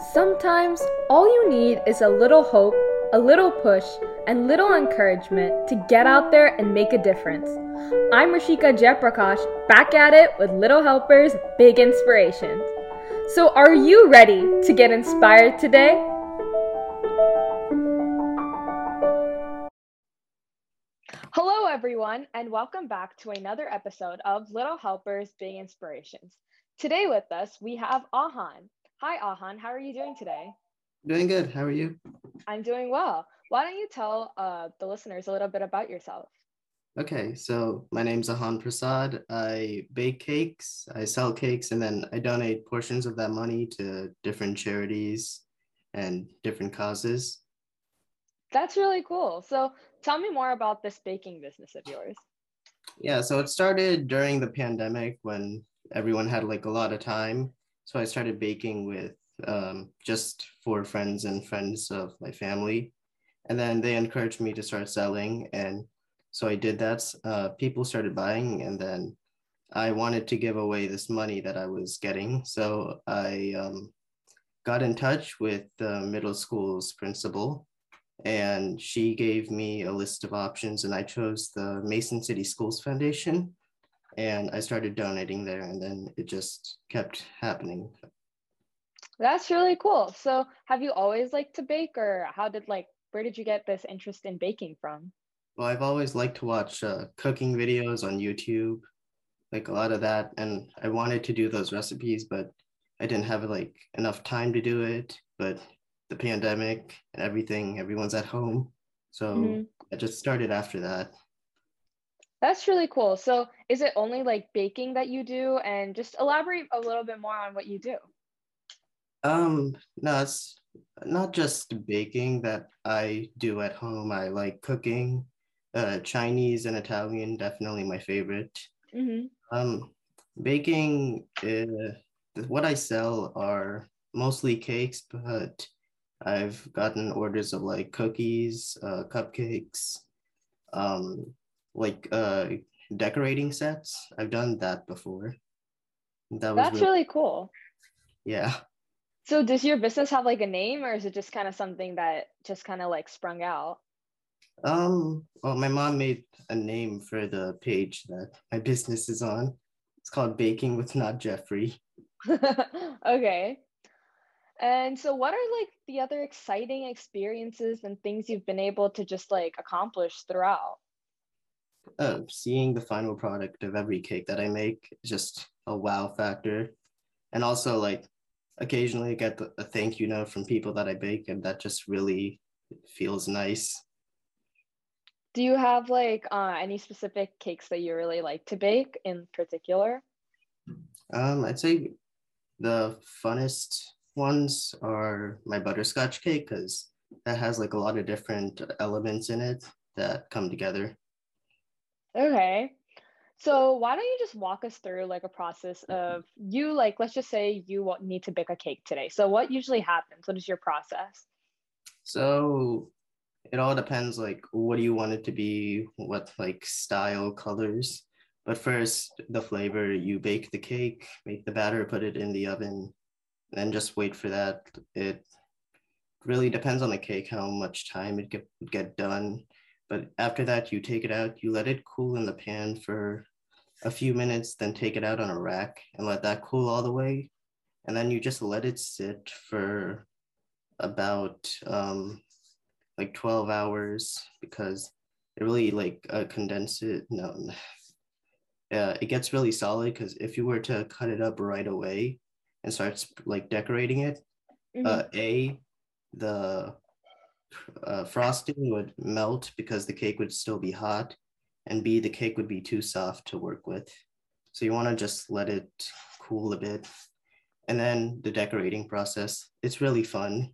Sometimes all you need is a little hope, a little push, and little encouragement to get out there and make a difference. I'm Rashika Jayaprakash, back at it with Little Helpers Big Inspirations. So, are you ready to get inspired today? Hello, everyone, and welcome back to another episode of Little Helpers Big Inspirations. Today, with us, we have Ahan. Hi, Ahan. How are you doing today? Doing good. How are you? I'm doing well. Why don't you tell uh, the listeners a little bit about yourself? Okay, so my name's Ahan Prasad. I bake cakes, I sell cakes, and then I donate portions of that money to different charities and different causes. That's really cool. So tell me more about this baking business of yours. Yeah, so it started during the pandemic when everyone had like a lot of time. So I started baking with um, just for friends and friends of my family. And then they encouraged me to start selling. And so I did that. Uh, people started buying, and then I wanted to give away this money that I was getting. So I um, got in touch with the middle school's principal, and she gave me a list of options, and I chose the Mason City Schools Foundation. And I started donating there, and then it just kept happening. That's really cool. So, have you always liked to bake, or how did like where did you get this interest in baking from? Well, I've always liked to watch uh, cooking videos on YouTube, like a lot of that, and I wanted to do those recipes, but I didn't have like enough time to do it. But the pandemic and everything, everyone's at home, so mm-hmm. I just started after that. That's really cool. So, is it only like baking that you do, and just elaborate a little bit more on what you do? Um, no, it's not just baking that I do at home. I like cooking. Uh, Chinese and Italian, definitely my favorite. Mm-hmm. Um, baking, uh, what I sell are mostly cakes, but I've gotten orders of like cookies, uh, cupcakes, um, like uh, decorating sets. I've done that before. That was That's really, really cool. Yeah. So does your business have like a name or is it just kind of something that just kind of like sprung out? Um, well, my mom made a name for the page that my business is on. It's called Baking with Not Jeffrey. okay. And so what are like the other exciting experiences and things you've been able to just like accomplish throughout? Uh, seeing the final product of every cake that I make is just a wow factor. And also like occasionally get a thank you note from people that I bake, and that just really feels nice. Do you have like uh, any specific cakes that you really like to bake in particular? Um, I'd say the funnest ones are my butterscotch cake because that has like a lot of different elements in it that come together. Okay. So why don't you just walk us through like a process of you like let's just say you need to bake a cake today. So what usually happens? What is your process? So it all depends like what do you want it to be, what like style, colors. But first the flavor, you bake the cake, make the batter, put it in the oven, then just wait for that. It really depends on the cake how much time it get get done. But after that, you take it out, you let it cool in the pan for a few minutes, then take it out on a rack and let that cool all the way. And then you just let it sit for about um, like 12 hours because it really like uh, condense it. No, yeah, it gets really solid because if you were to cut it up right away and start like decorating it, mm-hmm. uh, A, the uh, frosting would melt because the cake would still be hot and B, the cake would be too soft to work with. So you want to just let it cool a bit. And then the decorating process, it's really fun.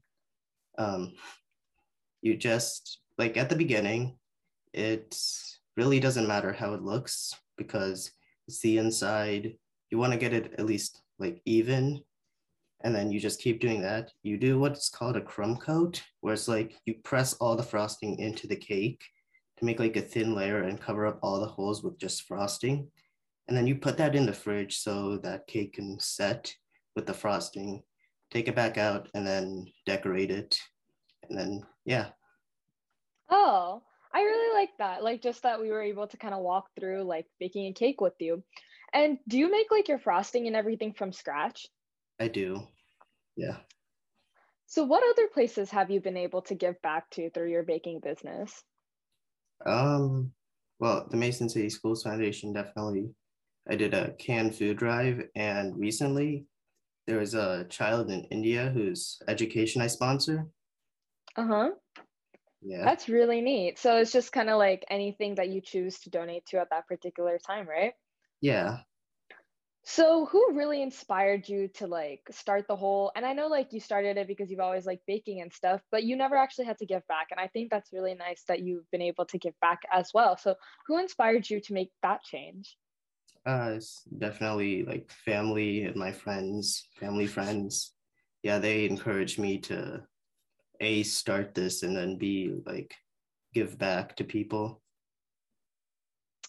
Um, you just, like at the beginning, it really doesn't matter how it looks because it's the inside. You want to get it at least like even. And then you just keep doing that. You do what's called a crumb coat, where it's like you press all the frosting into the cake to make like a thin layer and cover up all the holes with just frosting. And then you put that in the fridge so that cake can set with the frosting. take it back out, and then decorate it. And then, yeah. Oh, I really like that. Like just that we were able to kind of walk through like baking a cake with you. And do you make like your frosting and everything from scratch? I do. Yeah. So what other places have you been able to give back to through your baking business? Um, well, the Mason City Schools Foundation definitely. I did a canned food drive, and recently there was a child in India whose education I sponsor. Uh huh. Yeah. That's really neat. So it's just kind of like anything that you choose to donate to at that particular time, right? Yeah. So who really inspired you to like start the whole and I know like you started it because you've always liked baking and stuff, but you never actually had to give back. And I think that's really nice that you've been able to give back as well. So who inspired you to make that change? Uh it's definitely like family and my friends, family friends. Yeah, they encouraged me to a start this and then b like give back to people.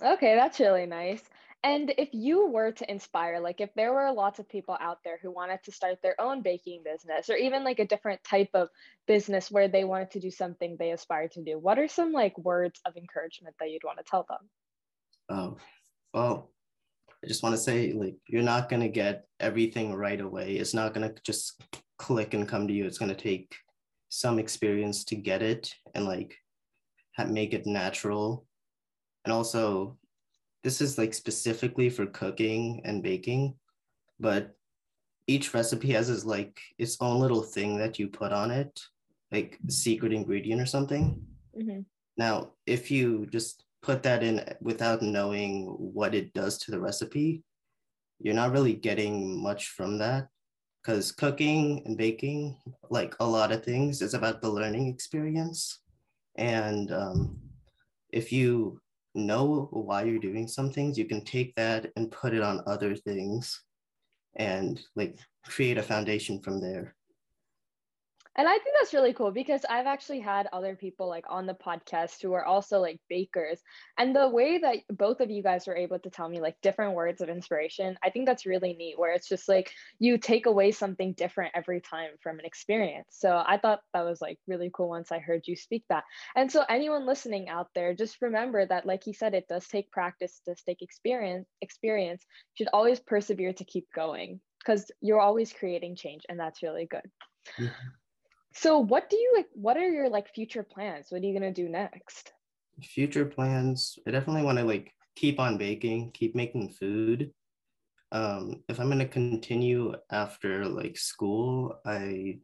Okay, that's really nice. And if you were to inspire, like if there were lots of people out there who wanted to start their own baking business or even like a different type of business where they wanted to do something they aspire to do, what are some like words of encouragement that you'd want to tell them? Oh, well, I just want to say like you're not going to get everything right away. It's not going to just click and come to you. It's going to take some experience to get it and like make it natural. And also this is like specifically for cooking and baking, but each recipe has is like its own little thing that you put on it, like secret ingredient or something. Mm-hmm. Now, if you just put that in without knowing what it does to the recipe, you're not really getting much from that because cooking and baking, like a lot of things, is about the learning experience. And um, if you know why you're doing some things, you can take that and put it on other things and like create a foundation from there. And I think that's really cool because I've actually had other people like on the podcast who are also like bakers. And the way that both of you guys were able to tell me like different words of inspiration, I think that's really neat where it's just like you take away something different every time from an experience. So I thought that was like really cool once I heard you speak that. And so anyone listening out there, just remember that like he said, it does take practice, does take experience, experience, should always persevere to keep going because you're always creating change and that's really good. Yeah. So what do you like what are your like future plans? What are you going to do next? Future plans, I definitely want to like keep on baking, keep making food. Um if I'm going to continue after like school, I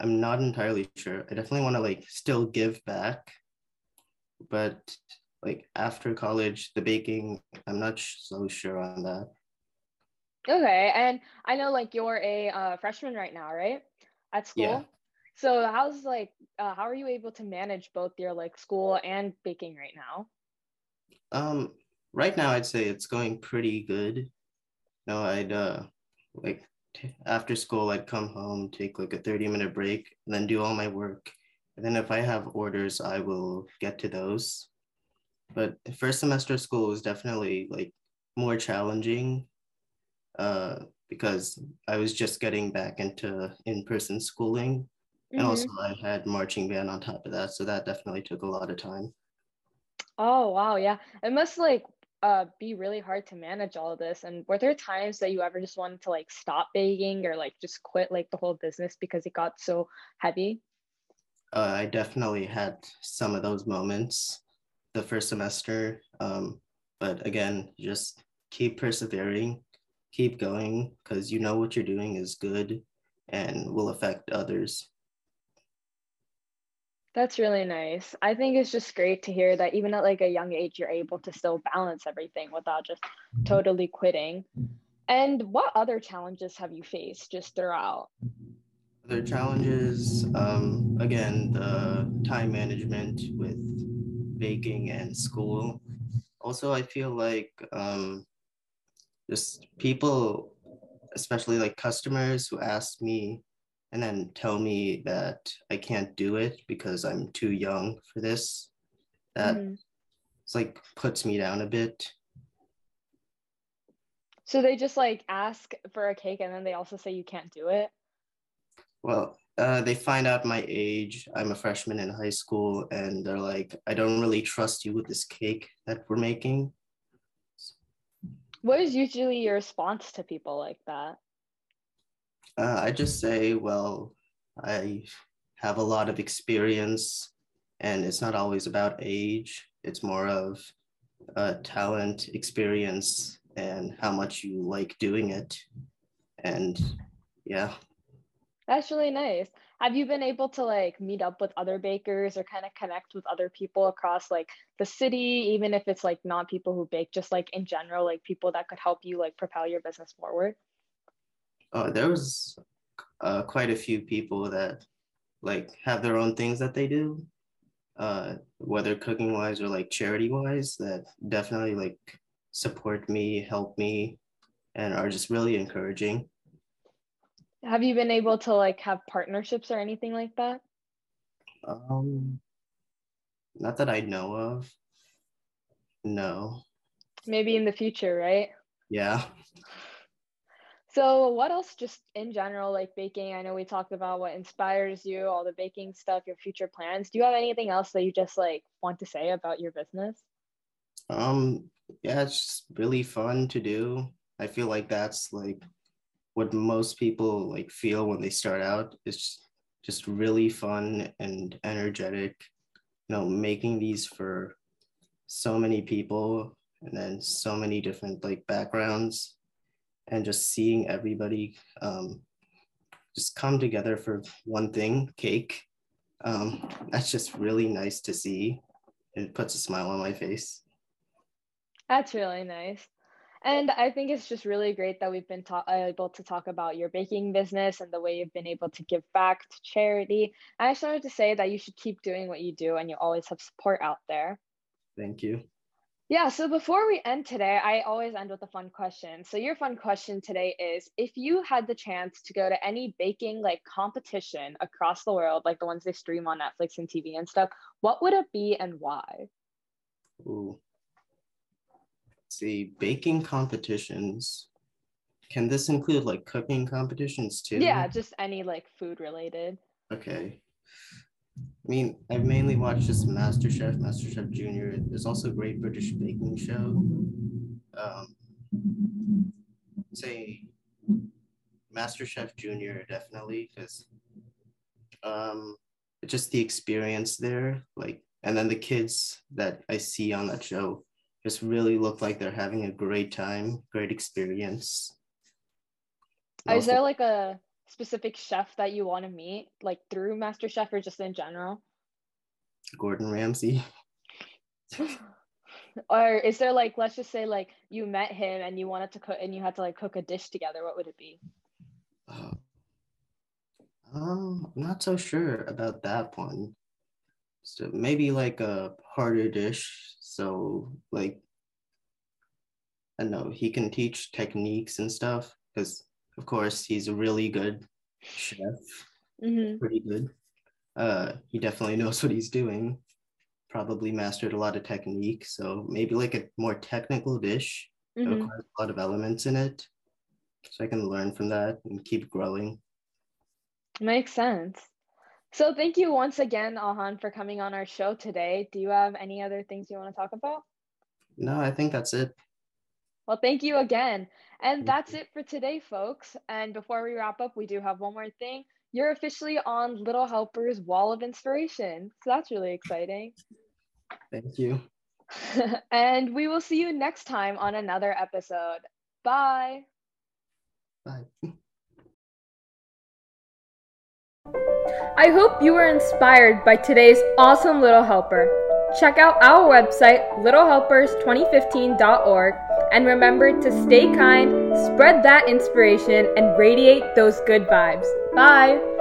I'm not entirely sure. I definitely want to like still give back. But like after college, the baking, I'm not so sure on that. Okay, and I know like you're a uh, freshman right now, right? At school. Yeah. So how's like uh, how are you able to manage both your like school and baking right now? Um, right now I'd say it's going pretty good. No, I'd uh like t- after school I'd come home, take like a 30 minute break, and then do all my work. And then if I have orders, I will get to those. But the first semester of school was definitely like more challenging uh, because I was just getting back into in-person schooling and mm-hmm. also I had marching band on top of that, so that definitely took a lot of time. Oh wow, yeah. It must like uh be really hard to manage all of this. And were there times that you ever just wanted to like stop baking or like just quit like the whole business because it got so heavy? Uh, I definitely had some of those moments the first semester. Um, but again, just keep persevering, keep going because you know what you're doing is good and will affect others. That's really nice. I think it's just great to hear that even at like a young age, you're able to still balance everything without just mm-hmm. totally quitting. And what other challenges have you faced just throughout? Other challenges, um, again, the time management with baking and school. Also, I feel like um, just people, especially like customers who ask me and then tell me that I can't do it because I'm too young for this. That mm-hmm. it's like puts me down a bit. So they just like ask for a cake and then they also say you can't do it? Well, uh, they find out my age. I'm a freshman in high school, and they're like, I don't really trust you with this cake that we're making. What is usually your response to people like that? Uh, I just say, well, I have a lot of experience, and it's not always about age. It's more of uh, talent, experience, and how much you like doing it. And yeah. That's really nice. Have you been able to like meet up with other bakers or kind of connect with other people across like the city, even if it's like not people who bake, just like in general, like people that could help you like propel your business forward? Uh, there was uh, quite a few people that like have their own things that they do, uh, whether cooking wise or like charity wise, that definitely like support me, help me, and are just really encouraging. Have you been able to like have partnerships or anything like that? Um, not that I know of. No. Maybe in the future, right? Yeah. So, what else, just in general, like baking? I know we talked about what inspires you, all the baking stuff, your future plans. Do you have anything else that you just like want to say about your business? Um, yeah, it's really fun to do. I feel like that's like what most people like feel when they start out. It's just really fun and energetic. You know, making these for so many people and then so many different like backgrounds and just seeing everybody um, just come together for one thing cake um, that's just really nice to see. It puts a smile on my face. That's really nice. And i think it's just really great that we've been ta- able to talk about your baking business and the way you've been able to give back to charity. I just wanted to say that you should keep doing what you do and you always have support out there. Thank you yeah, so before we end today, I always end with a fun question. So your fun question today is if you had the chance to go to any baking like competition across the world, like the ones they stream on Netflix and TV and stuff, what would it be and why? Ooh. Let's see, baking competitions. Can this include like cooking competitions too? Yeah, just any like food related. Okay. I mean, I've mainly watched just MasterChef, MasterChef Junior. There's also a Great British Baking Show. Um, say MasterChef Junior definitely because um, just the experience there, like, and then the kids that I see on that show just really look like they're having a great time, great experience. Is also, there like a specific chef that you want to meet, like through Master Chef or just in general? Gordon Ramsay. or is there like let's just say like you met him and you wanted to cook and you had to like cook a dish together what would it be uh, um i'm not so sure about that one so maybe like a harder dish so like i know he can teach techniques and stuff because of course, he's a really good chef, mm-hmm. pretty good. Uh, he definitely knows what he's doing. Probably mastered a lot of technique. So maybe like a more technical dish mm-hmm. that requires a lot of elements in it. So I can learn from that and keep growing. Makes sense. So thank you once again, Ahan, for coming on our show today. Do you have any other things you want to talk about? No, I think that's it. Well, thank you again. And that's it for today, folks. And before we wrap up, we do have one more thing. You're officially on Little Helper's Wall of Inspiration. So that's really exciting. Thank you. and we will see you next time on another episode. Bye. Bye. I hope you were inspired by today's awesome Little Helper. Check out our website, littlehelpers2015.org and remember to stay kind, spread that inspiration, and radiate those good vibes. Bye!